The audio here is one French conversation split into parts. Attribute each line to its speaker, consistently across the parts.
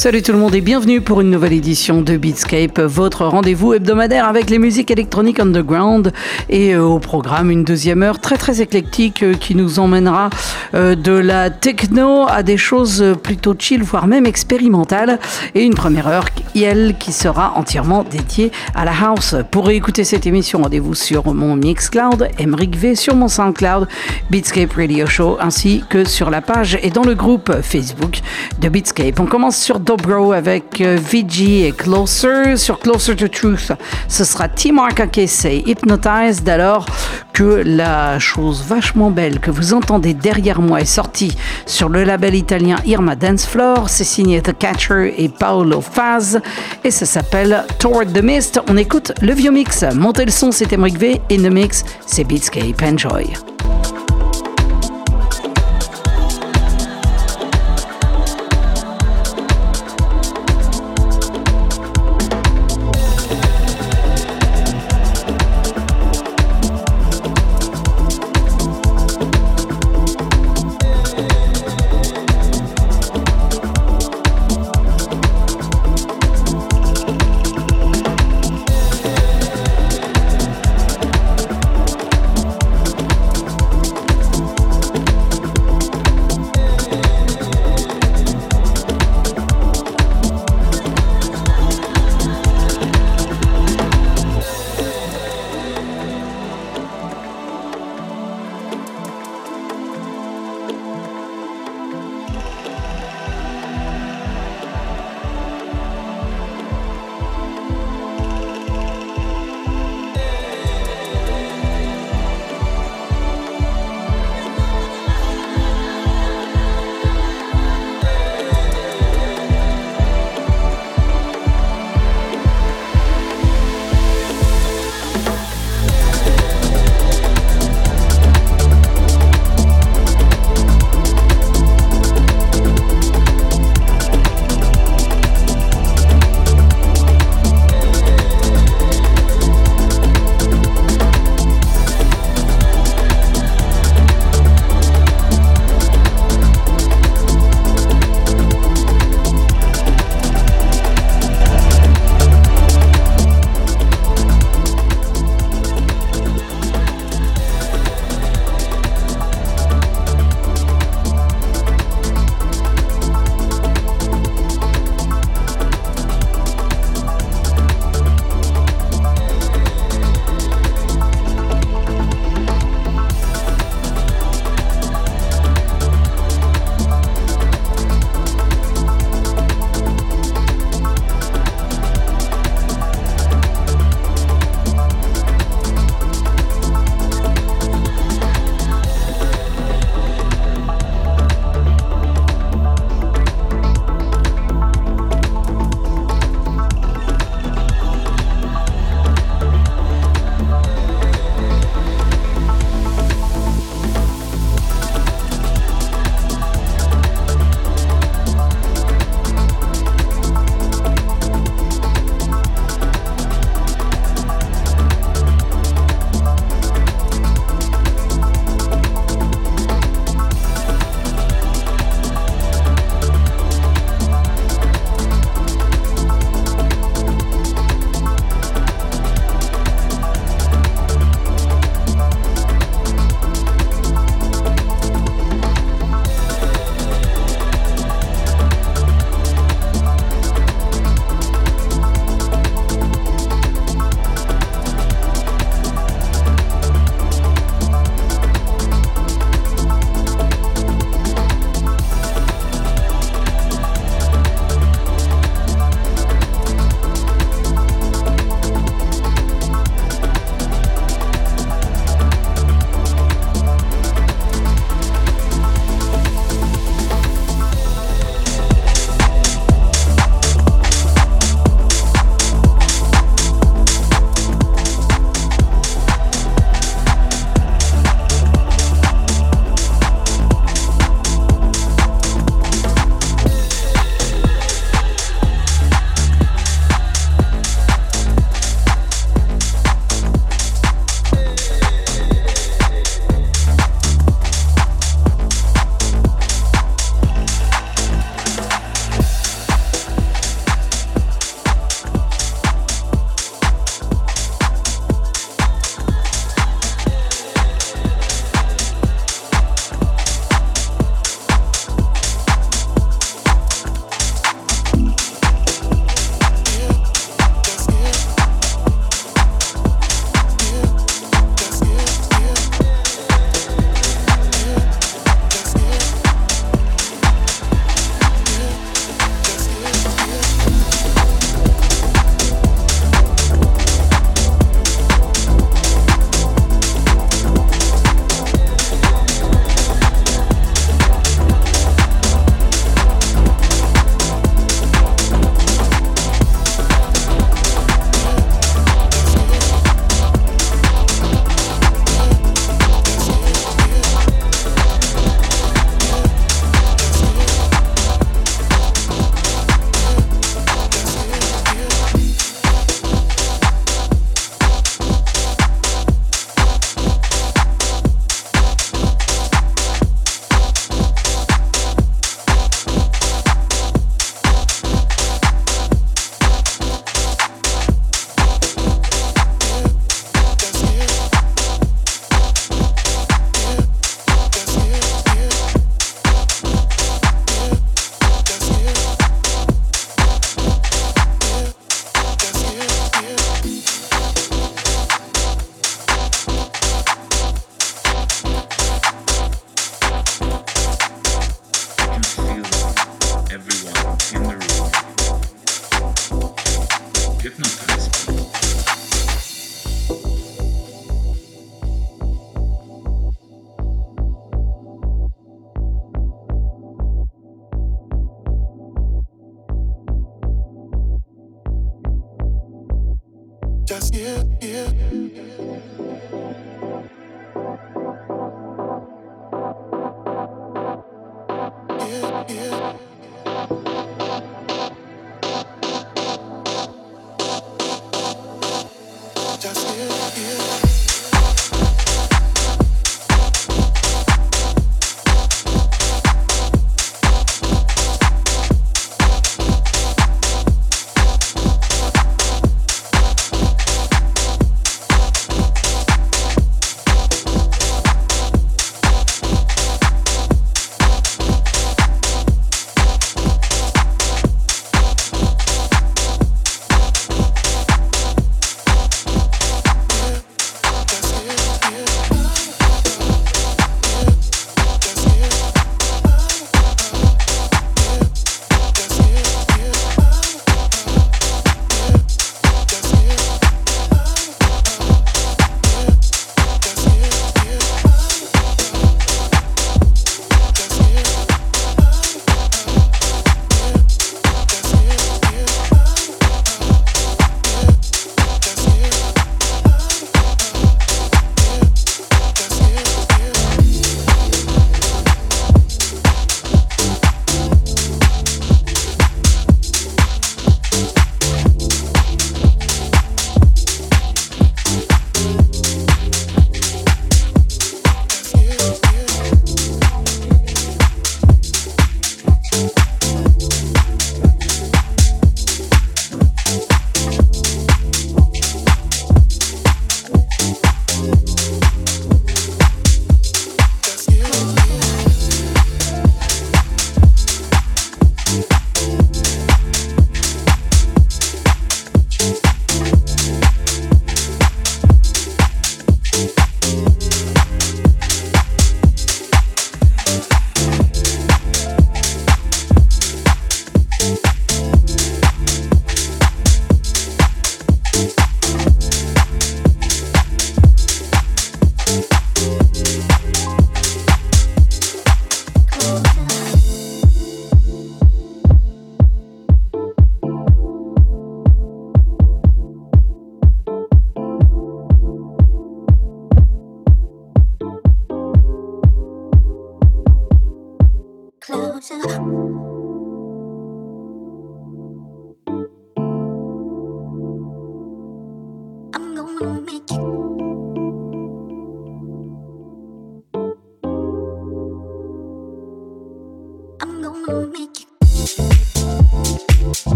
Speaker 1: Salut tout le monde et bienvenue pour une nouvelle édition de Beatscape, votre rendez-vous hebdomadaire avec les musiques électroniques underground et euh, au programme une deuxième heure très très éclectique euh, qui nous emmènera euh, de la techno à des choses plutôt chill voire même expérimentales et une première heure elle qui sera entièrement dédiée à la house. Pour écouter cette émission, rendez-vous sur mon Mixcloud, Emric V sur mon Soundcloud, Beatscape Radio Show ainsi que sur la page et dans le groupe Facebook de Beatscape. On commence sur Dobro avec euh, VG et Closer. Sur Closer to Truth, ce sera T-Mark Akese, Hypnotized, alors que la chose vachement belle que vous entendez derrière moi est sortie sur le label italien Irma Dance Floor. C'est signé The Catcher et Paolo Faz et ça s'appelle Toward the Mist. On écoute le vieux mix. Montez le son, c'est Emric V. In the mix, c'est Beatscape. Enjoy.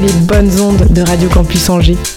Speaker 2: Les bonnes ondes de Radio Campus Angers.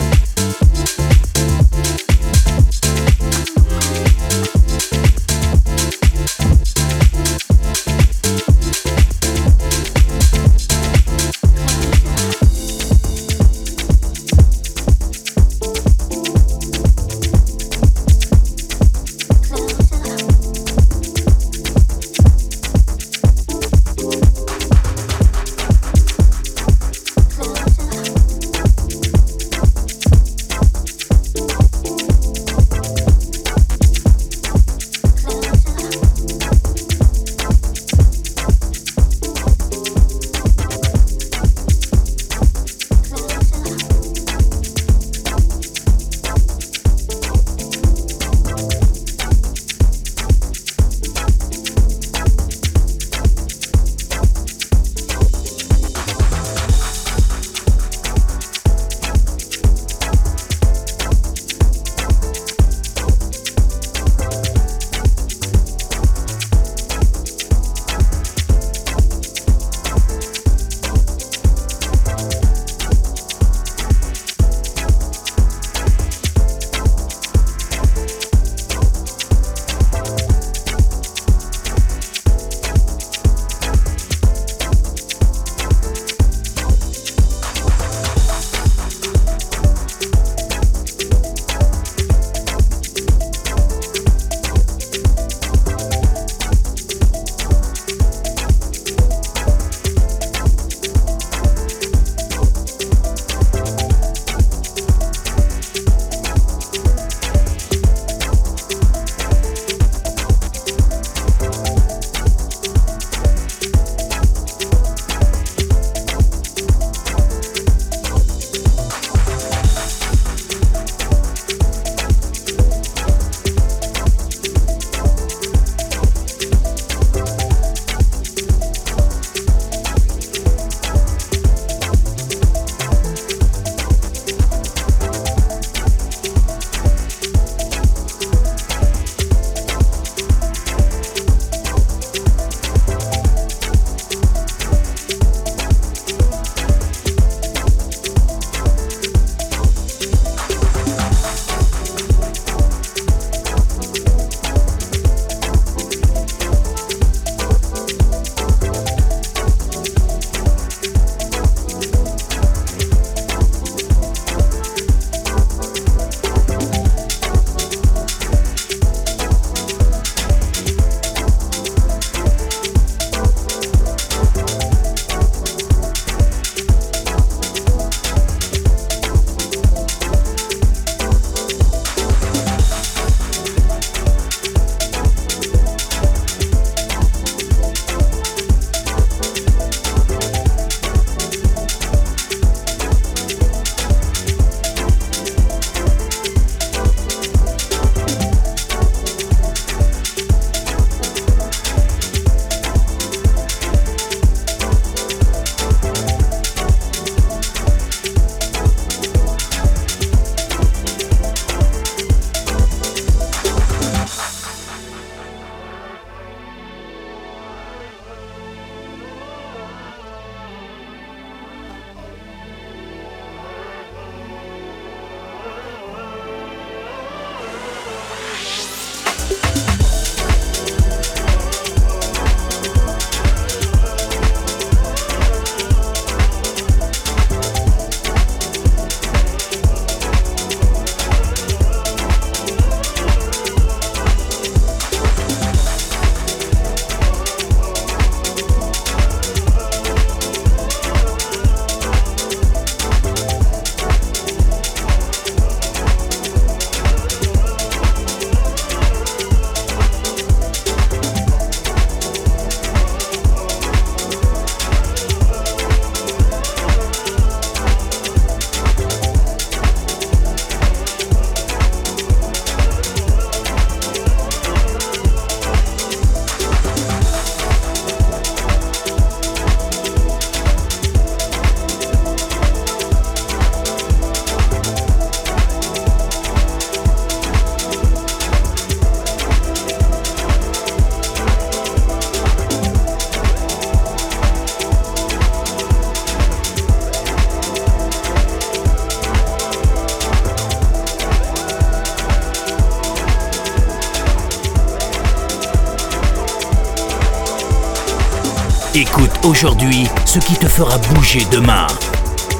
Speaker 3: Aujourd'hui ce qui te fera bouger demain.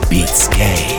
Speaker 3: Beatscape.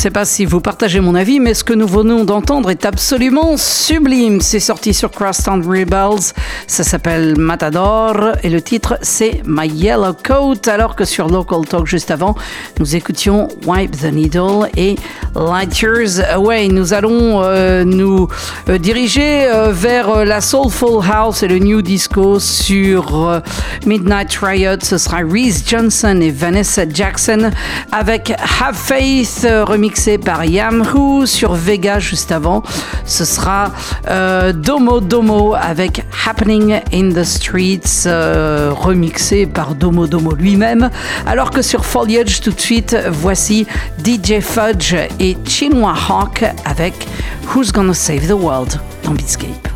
Speaker 1: Sais pas si vous partagez mon avis, mais ce que nous venons d'entendre est absolument sublime. C'est sorti sur Crosstown Rebels, ça s'appelle Matador et le titre c'est My Yellow Coat, alors que sur Local Talk juste avant, nous écoutions Wipe the Needle et Light Years Away. Nous allons euh, nous euh, diriger euh, vers la Soulful House et le New Disco sur Midnight Riot. Ce sera Reese Johnson et Vanessa Jackson avec Have Faith remixé par Yamhoo sur Vega juste avant. Ce sera Domo Domo avec Happening in the Streets remixé par Domo Domo lui-même. Alors que sur Foliage tout de suite, voici DJ Fudge et Chinua Hawk avec Who's Gonna Save the World dans Beatscape.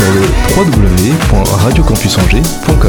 Speaker 4: Sur le www.radiocampusangers.com.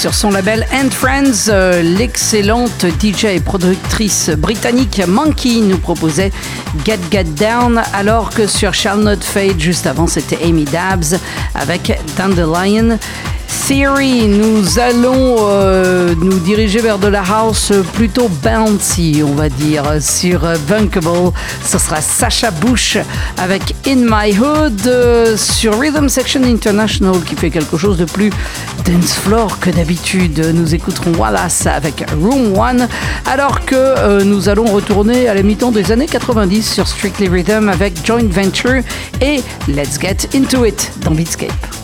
Speaker 1: Sur son label And Friends, euh, l'excellente DJ et productrice britannique Monkey nous proposait Get Get Down, alors que sur Shall Not Fade, juste avant, c'était Amy Dabbs avec Dandelion. Theory, nous allons euh, nous diriger vers de la house plutôt bouncy, on va dire, sur Bunkable. Ce sera Sasha Bush avec In My Hood, euh, sur Rhythm Section International qui fait quelque chose de plus dance floor que d'habitude. Nous écouterons Wallace avec Room One, alors que euh, nous allons retourner à la mi-temps des années 90 sur Strictly Rhythm avec Joint Venture et Let's Get Into It dans Beatscape.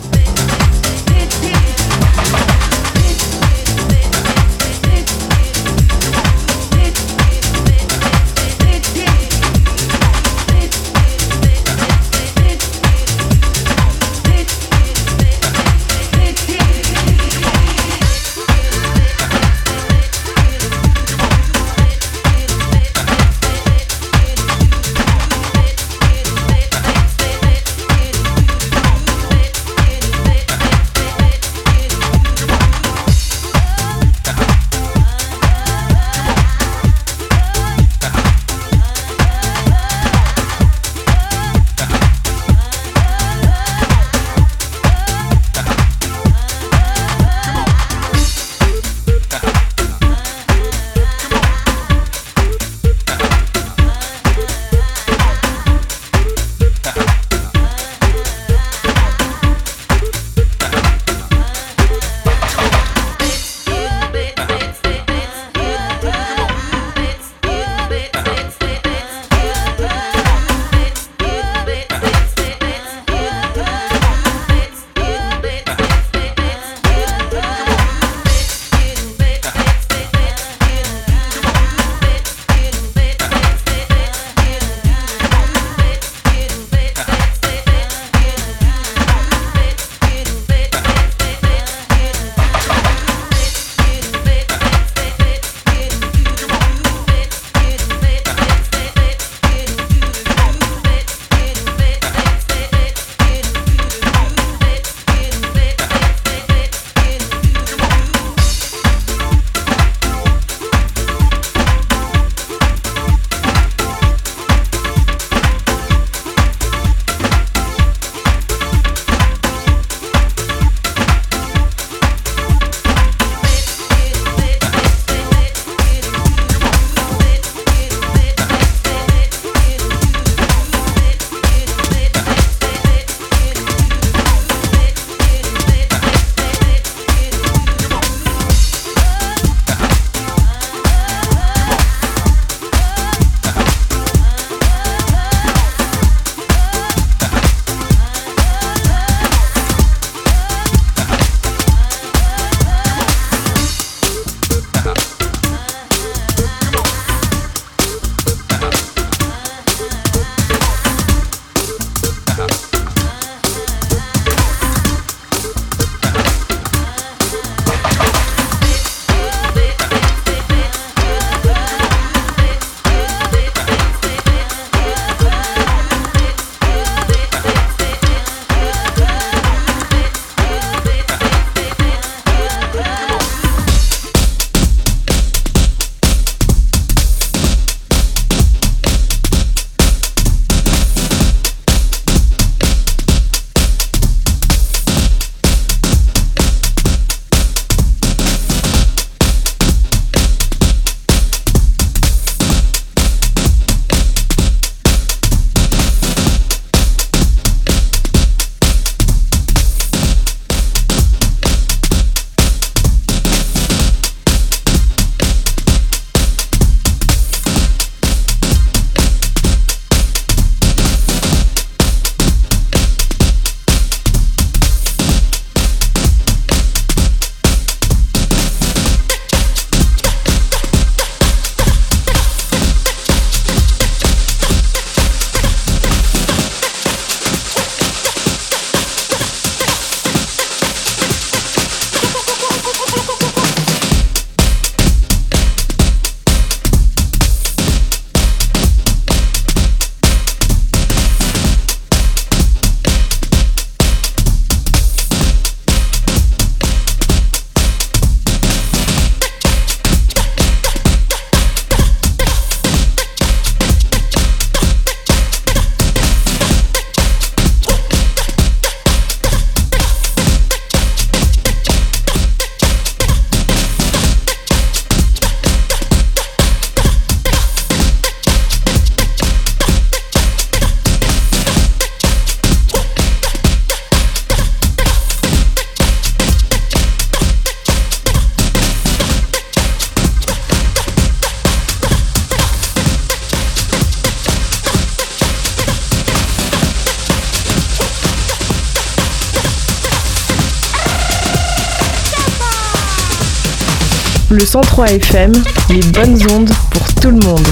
Speaker 5: 103 FM, les bonnes ondes pour tout le monde.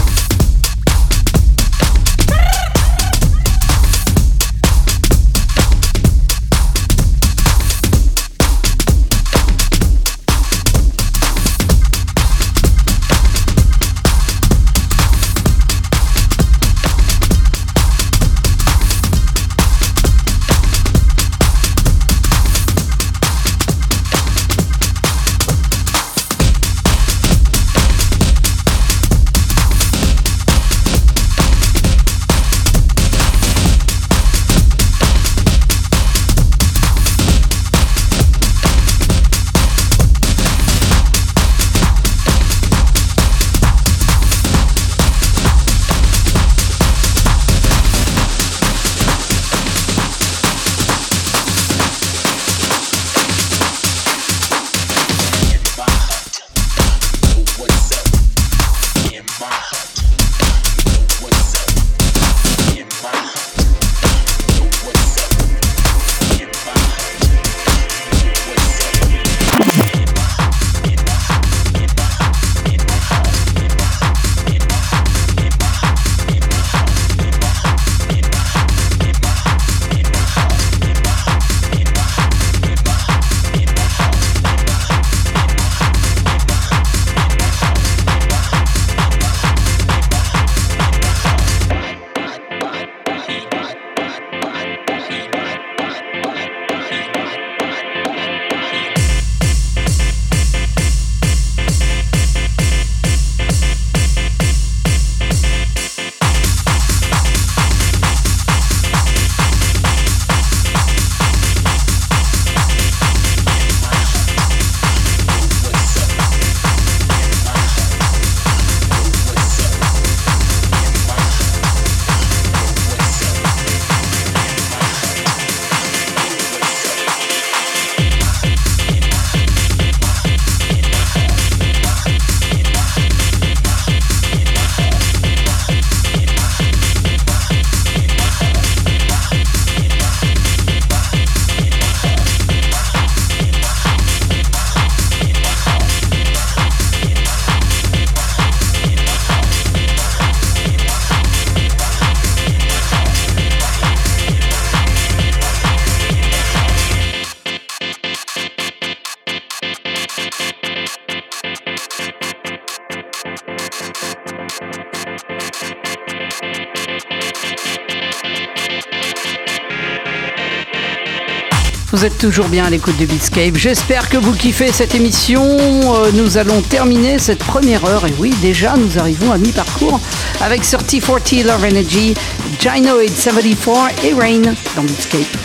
Speaker 1: Toujours bien à l'écoute de Beatscape. J'espère que vous kiffez cette émission. Euh, nous allons terminer cette première heure. Et oui, déjà, nous arrivons à mi-parcours avec 3040 Love Energy, Gynoid 74 et Rain dans Beatscape.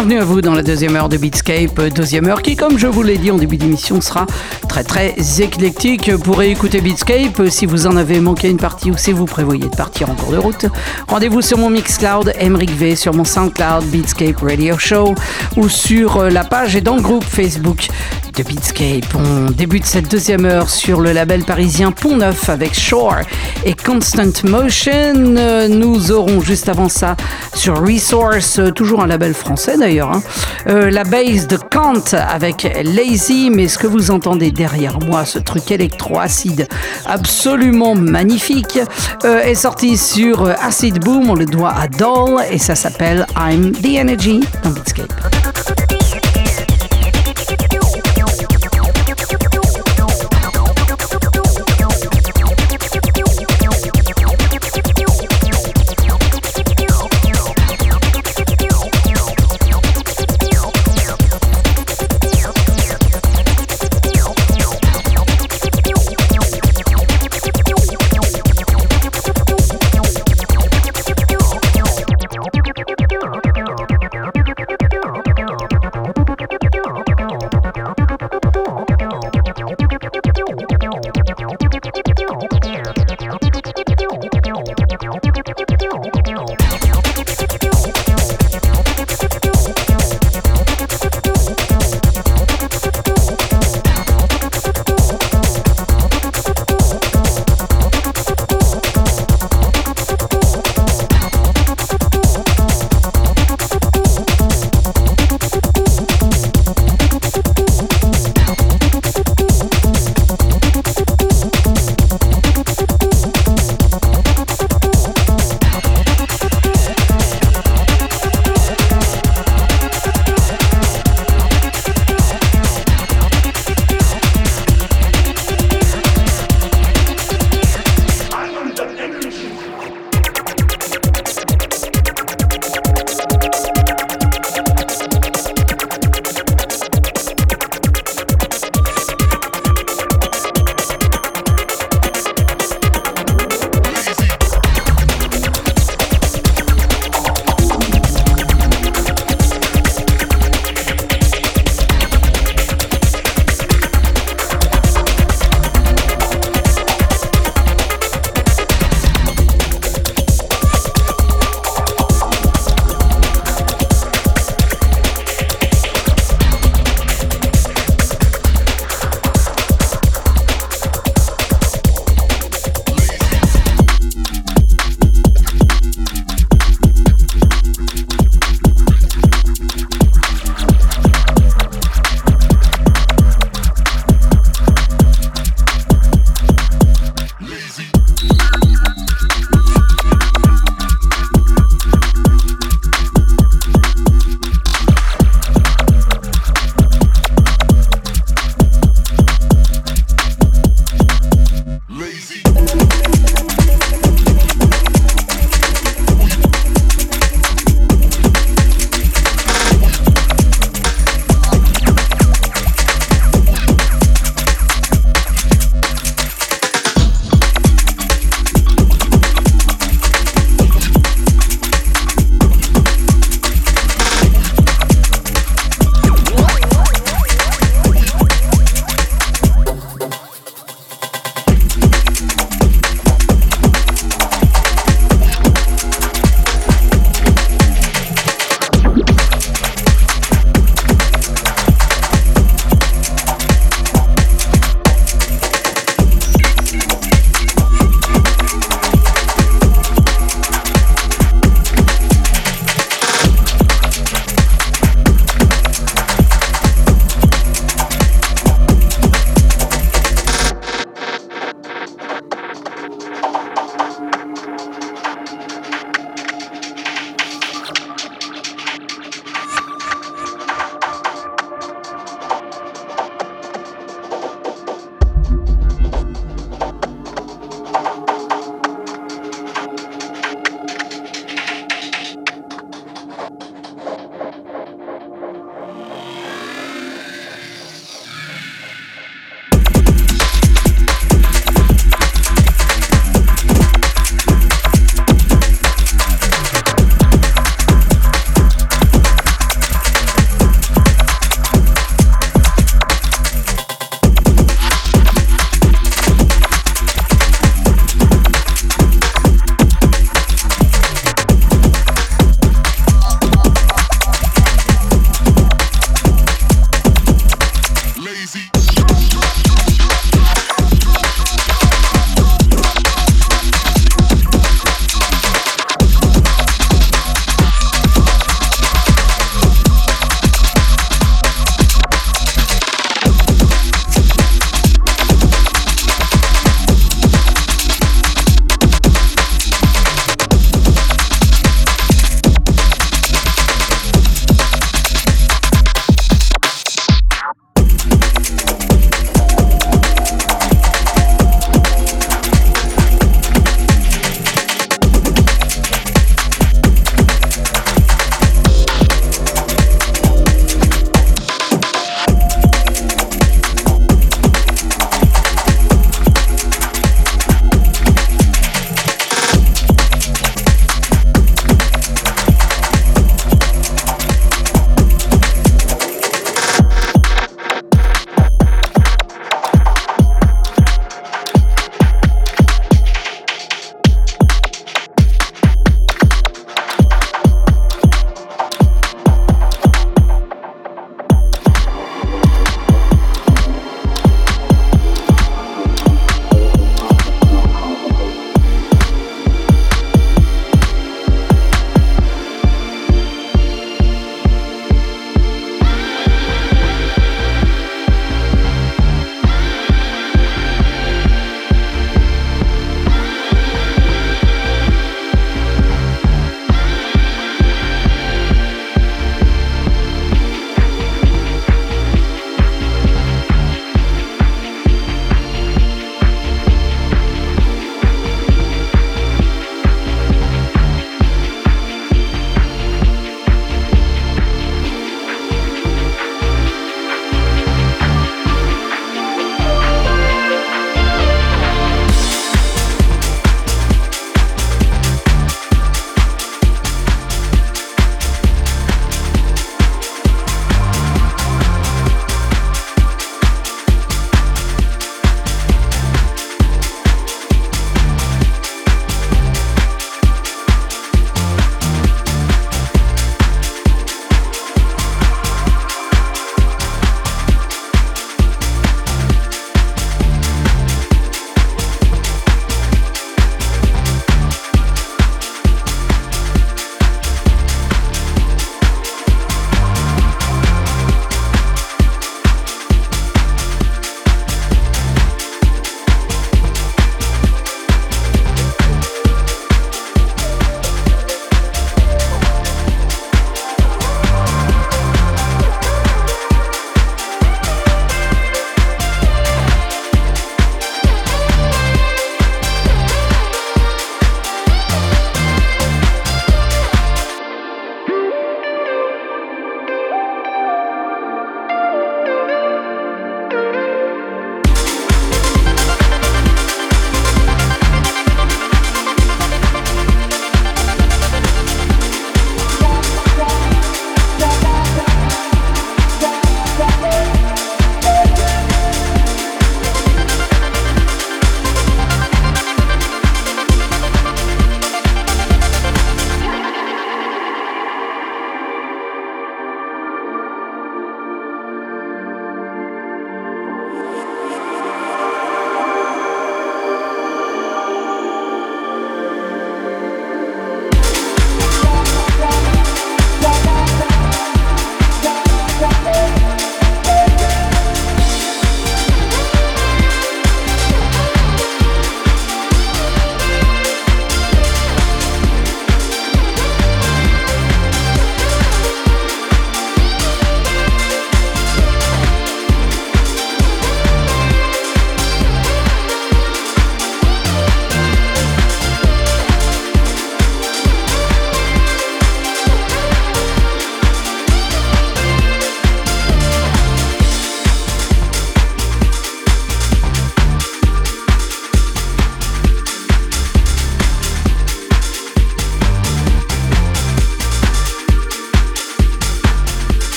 Speaker 1: Bienvenue à vous dans la deuxième heure de Beatscape, deuxième heure qui, comme je vous l'ai dit en début d'émission, sera très très éclectique. Pourrez écouter Beatscape si vous en avez manqué une partie ou si vous prévoyez de partir en cours de route. Rendez-vous sur mon Mixcloud, Emric V, sur mon SoundCloud, Beatscape Radio Show ou sur la page et dans le groupe Facebook de Beatscape. On débute cette deuxième heure sur le label parisien Pont Neuf avec Shore et Constant Motion. Nous aurons juste avant ça sur Resource, toujours un label français d'ailleurs, hein, euh, la base de Kant avec Lazy, mais ce que vous entendez derrière moi, ce truc électro-acide absolument magnifique, euh, est sorti sur Acid Boom, on le doit à Doll et ça s'appelle I'm the Energy dans Beatscape.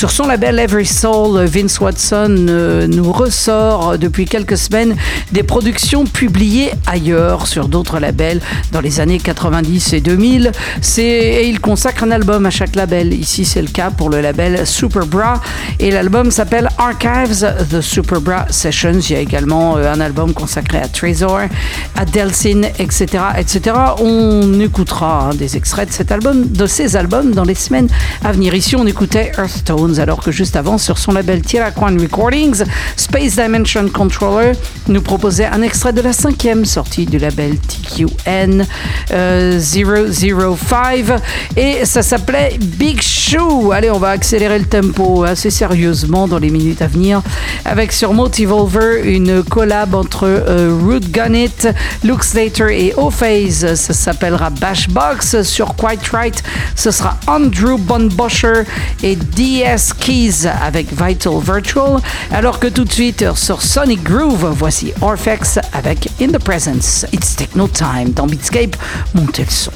Speaker 1: Sur son label Every Soul, Vince Watson euh, nous ressort depuis quelques semaines des productions publiées ailleurs sur d'autres labels dans les années 90 et 2000. Et il consacre un album à chaque label. Ici, c'est le cas pour le label Superbra et l'album s'appelle Archives The Superbra Sessions. Il y a également euh, un album consacré à Trésor, à Delsin, etc., etc. On écoutera hein, des extraits de cet album, de ces albums dans les semaines à venir. Ici, on écoutait Alors que juste avant, sur son label Tiraquan Recordings, Space Dimension Controller nous proposait un extrait de la cinquième sortie du label TQN 005 euh, et ça s'appelait Big Shoe. Allez, on va accélérer le tempo assez sérieusement dans les minutes à venir avec sur Motivolver une collab entre euh, Root Gunnit, Luke Slater et O-Phase. Ça s'appellera Bashbox. Sur Quite Right, ce sera Andrew Bonbosher et DS Keys avec Vital Virtual. Alors que tout de suite sur Sonic Groove, voici Orphex avec In the Presence. It's Techno Time dans Beatscape. Montez le son.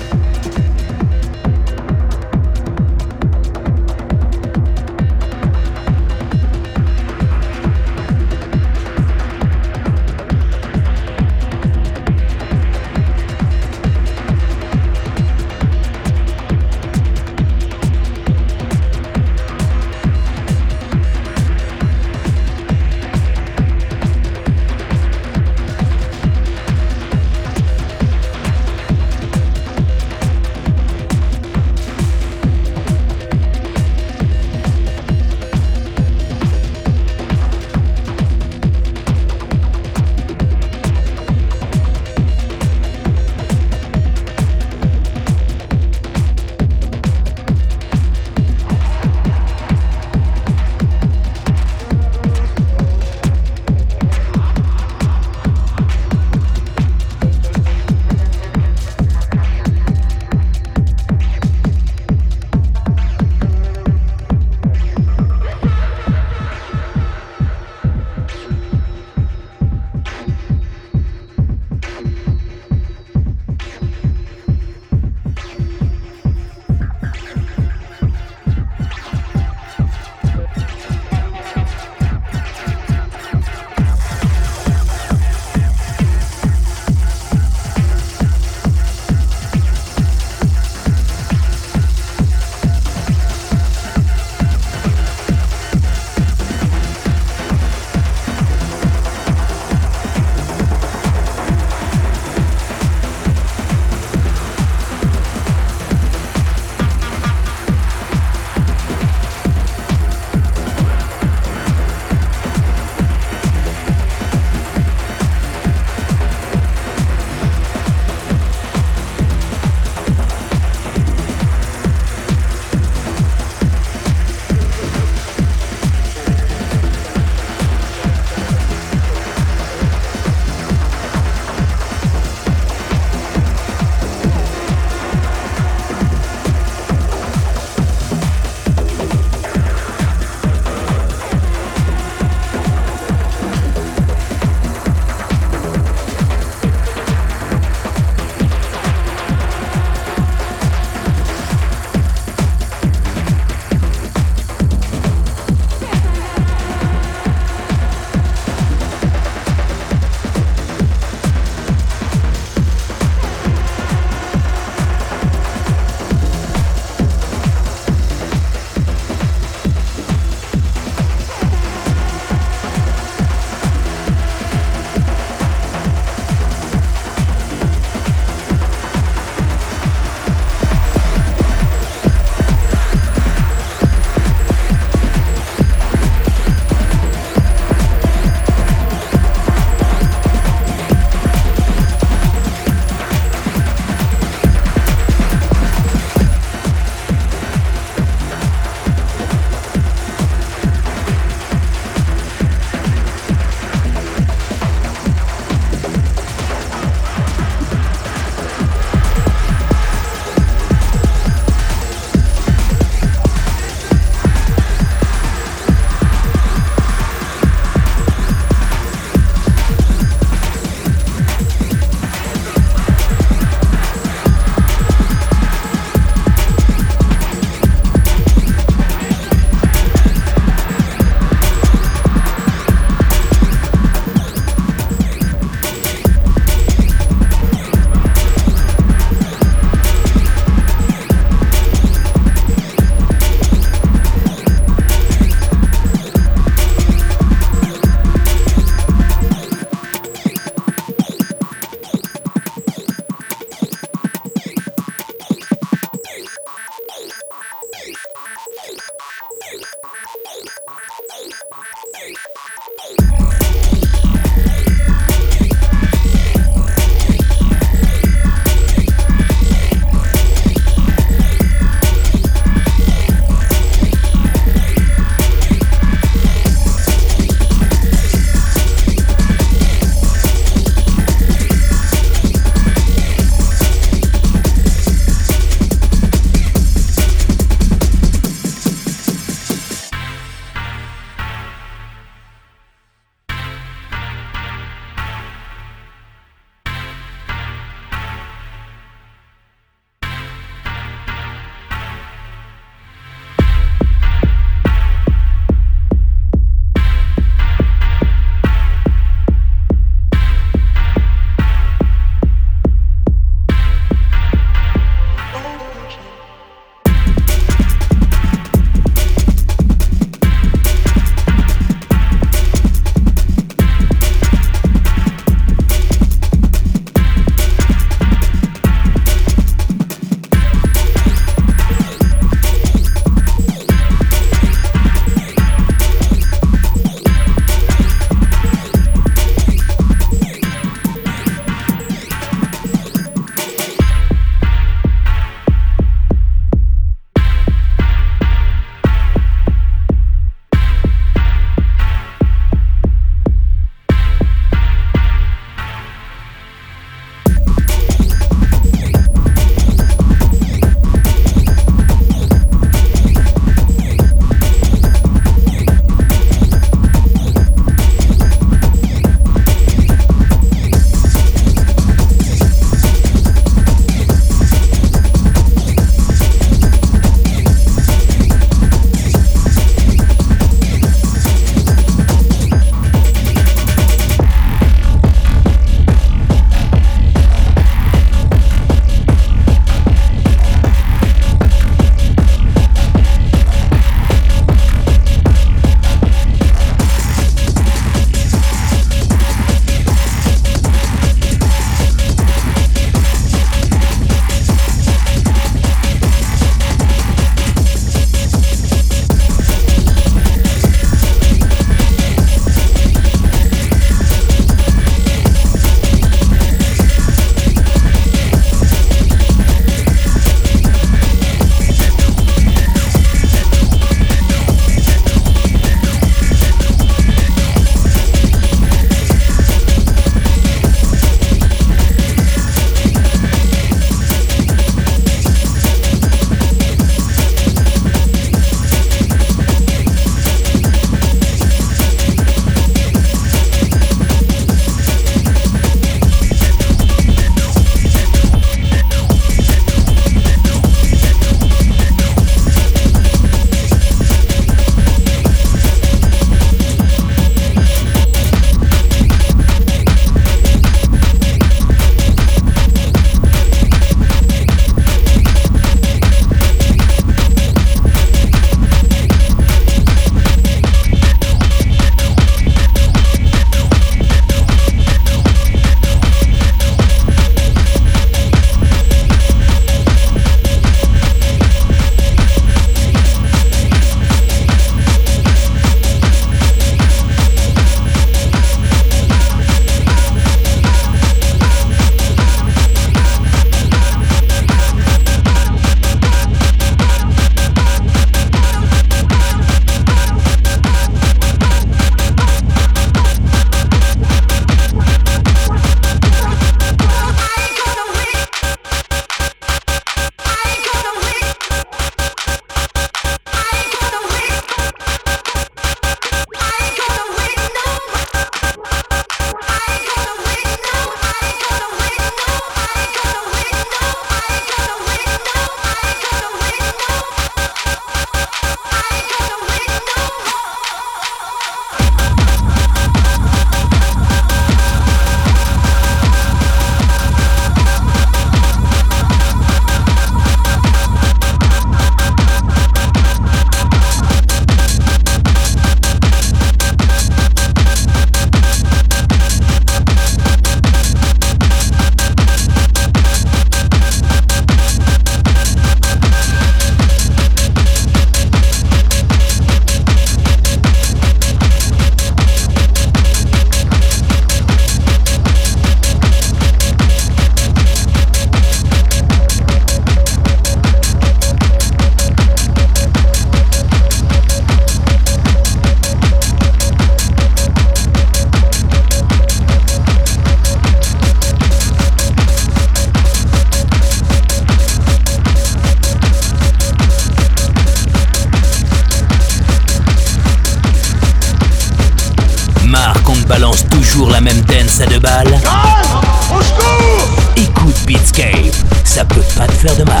Speaker 5: Peut pas te faire de mal.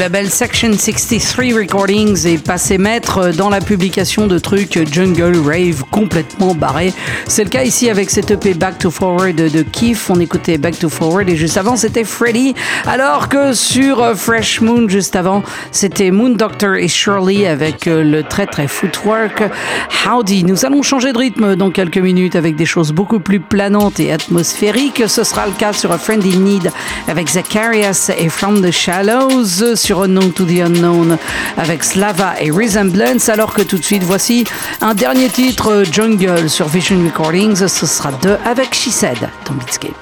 Speaker 1: Label Section 63 Recordings est passé maître dans la publication de trucs jungle rave complètement barrés. C'est le cas ici avec cette EP Back to Forward de Keith. On écoutait Back to Forward et juste avant c'était Freddy. Alors que sur Fresh Moon juste avant c'était Moon Doctor et Shirley avec le très très footwork. Howdy. Nous allons changer de rythme dans quelques minutes avec des choses beaucoup plus planantes et atmosphériques. Ce sera le cas sur A Friend in Need avec Zacharias et From the Shallows sur Unknown to the Unknown avec Slava et Resemblance, alors que tout de suite, voici un dernier titre Jungle sur Vision Recordings. Ce sera deux avec She Said dans Beatscape.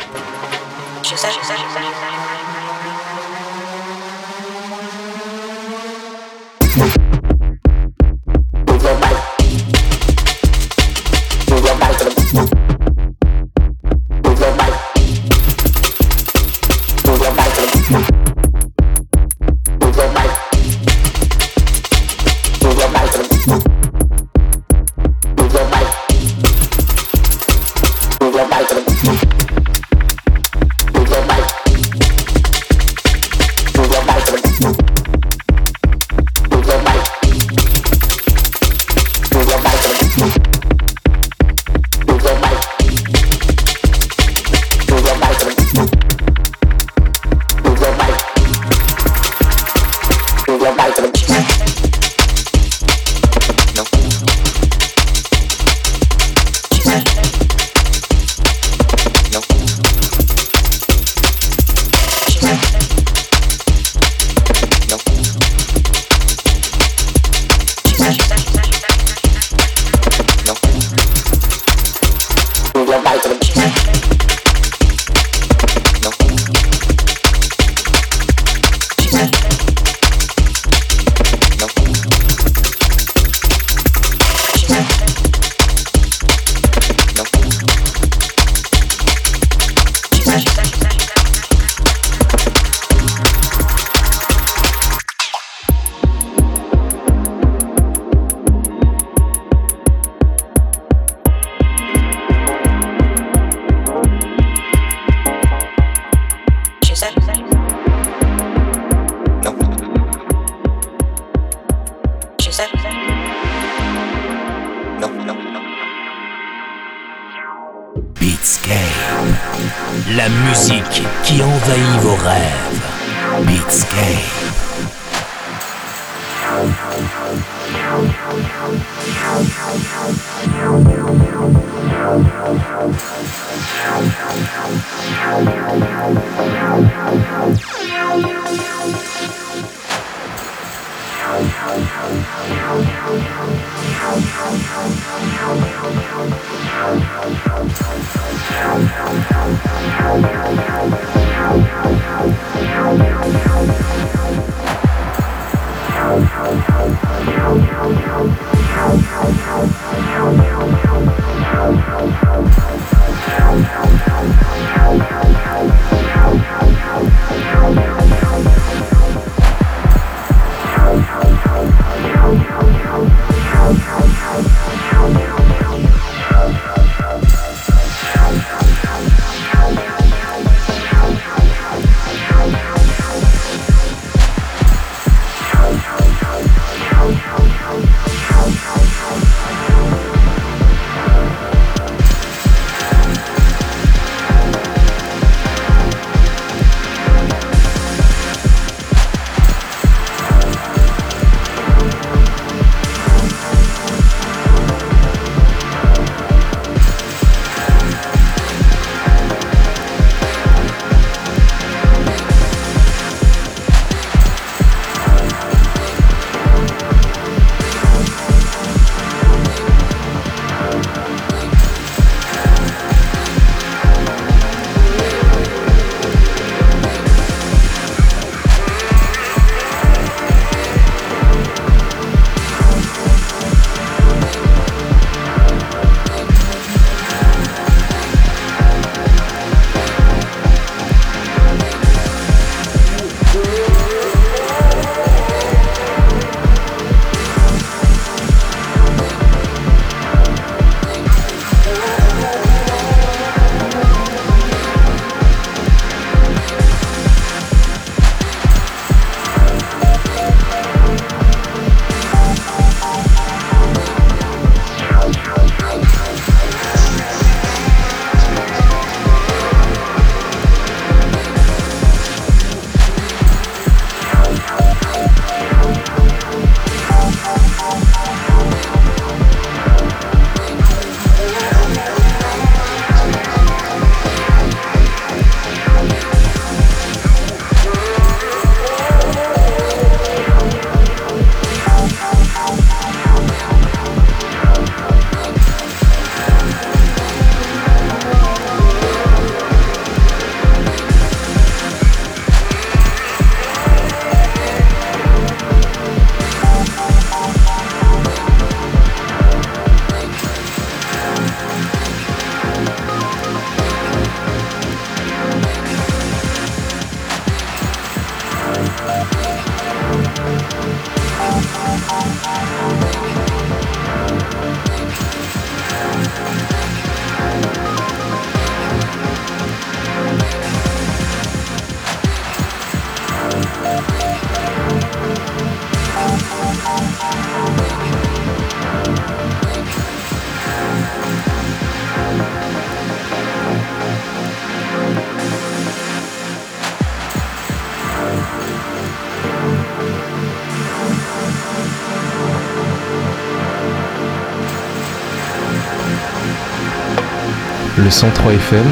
Speaker 6: Le 103 FM,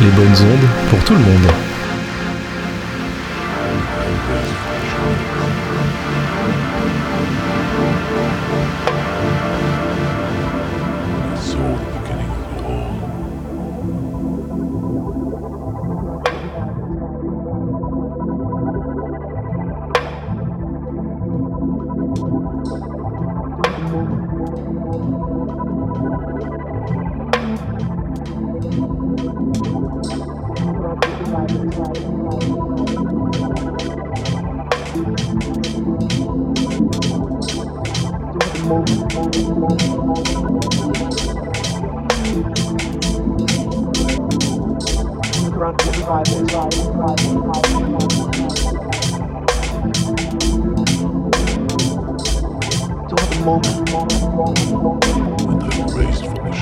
Speaker 6: les bonnes ondes pour tout le monde.
Speaker 7: What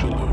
Speaker 7: the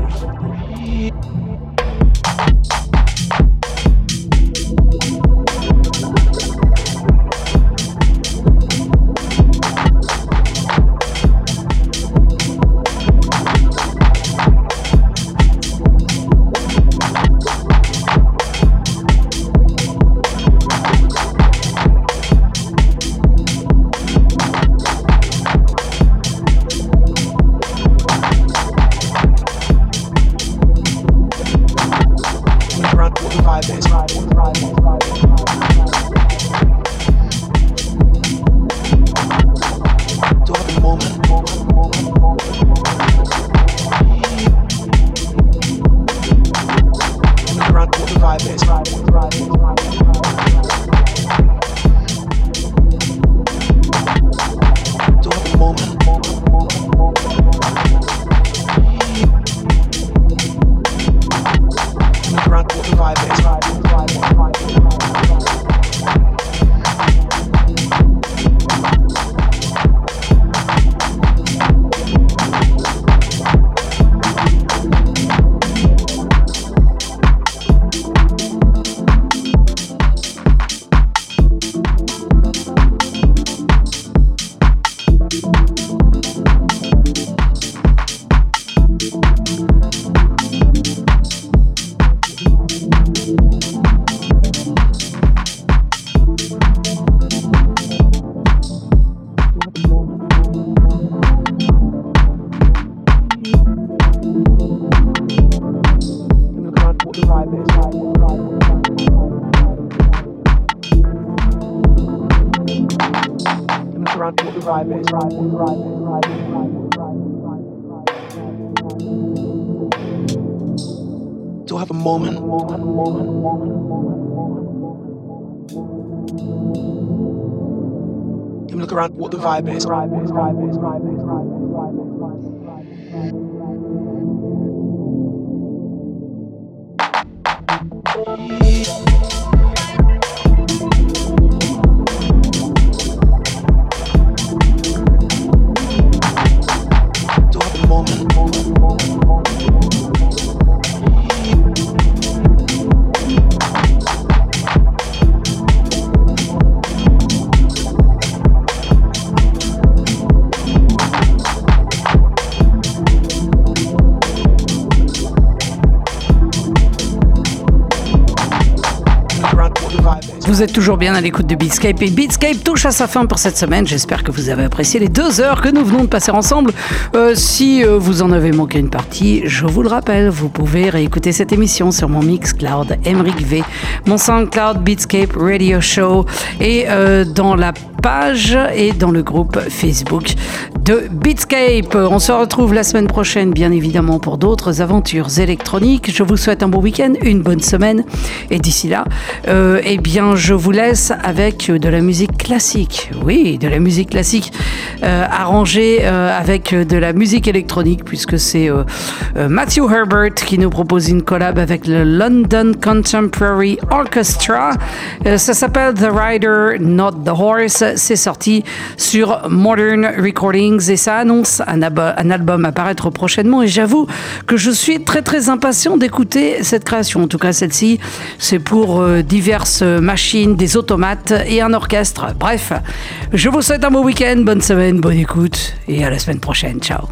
Speaker 7: Firebase. Firebase.
Speaker 1: Vous êtes toujours bien à l'écoute de Beatscape et Beatscape touche à sa fin pour cette semaine. J'espère que vous avez apprécié les deux heures que nous venons de passer ensemble. Euh, si euh, vous en avez manqué une partie, je vous le rappelle, vous pouvez réécouter cette émission sur mon Mixcloud Emric V, mon SoundCloud Beatscape Radio Show et euh, dans la page et dans le groupe Facebook de Beatscape. On se retrouve la semaine prochaine, bien évidemment, pour d'autres aventures électroniques. Je vous souhaite un bon week-end, une bonne semaine. Et d'ici là, euh, eh bien, je vous laisse avec de la musique classique. Oui, de la musique classique euh, arrangée euh, avec de la musique électronique, puisque c'est euh, euh, Matthew Herbert qui nous propose une collab avec le London Contemporary Orchestra. Euh, ça s'appelle The Rider, Not the Horse. C'est sorti sur Modern Recordings et ça annonce un, un album à paraître prochainement. Et j'avoue que je suis très très impatient d'écouter cette création. En tout cas, celle-ci, c'est pour euh, diverses machines, des automates et un orchestre. Bref, je vous souhaite un bon week-end, bonne semaine, bonne écoute et à la semaine prochaine. Ciao.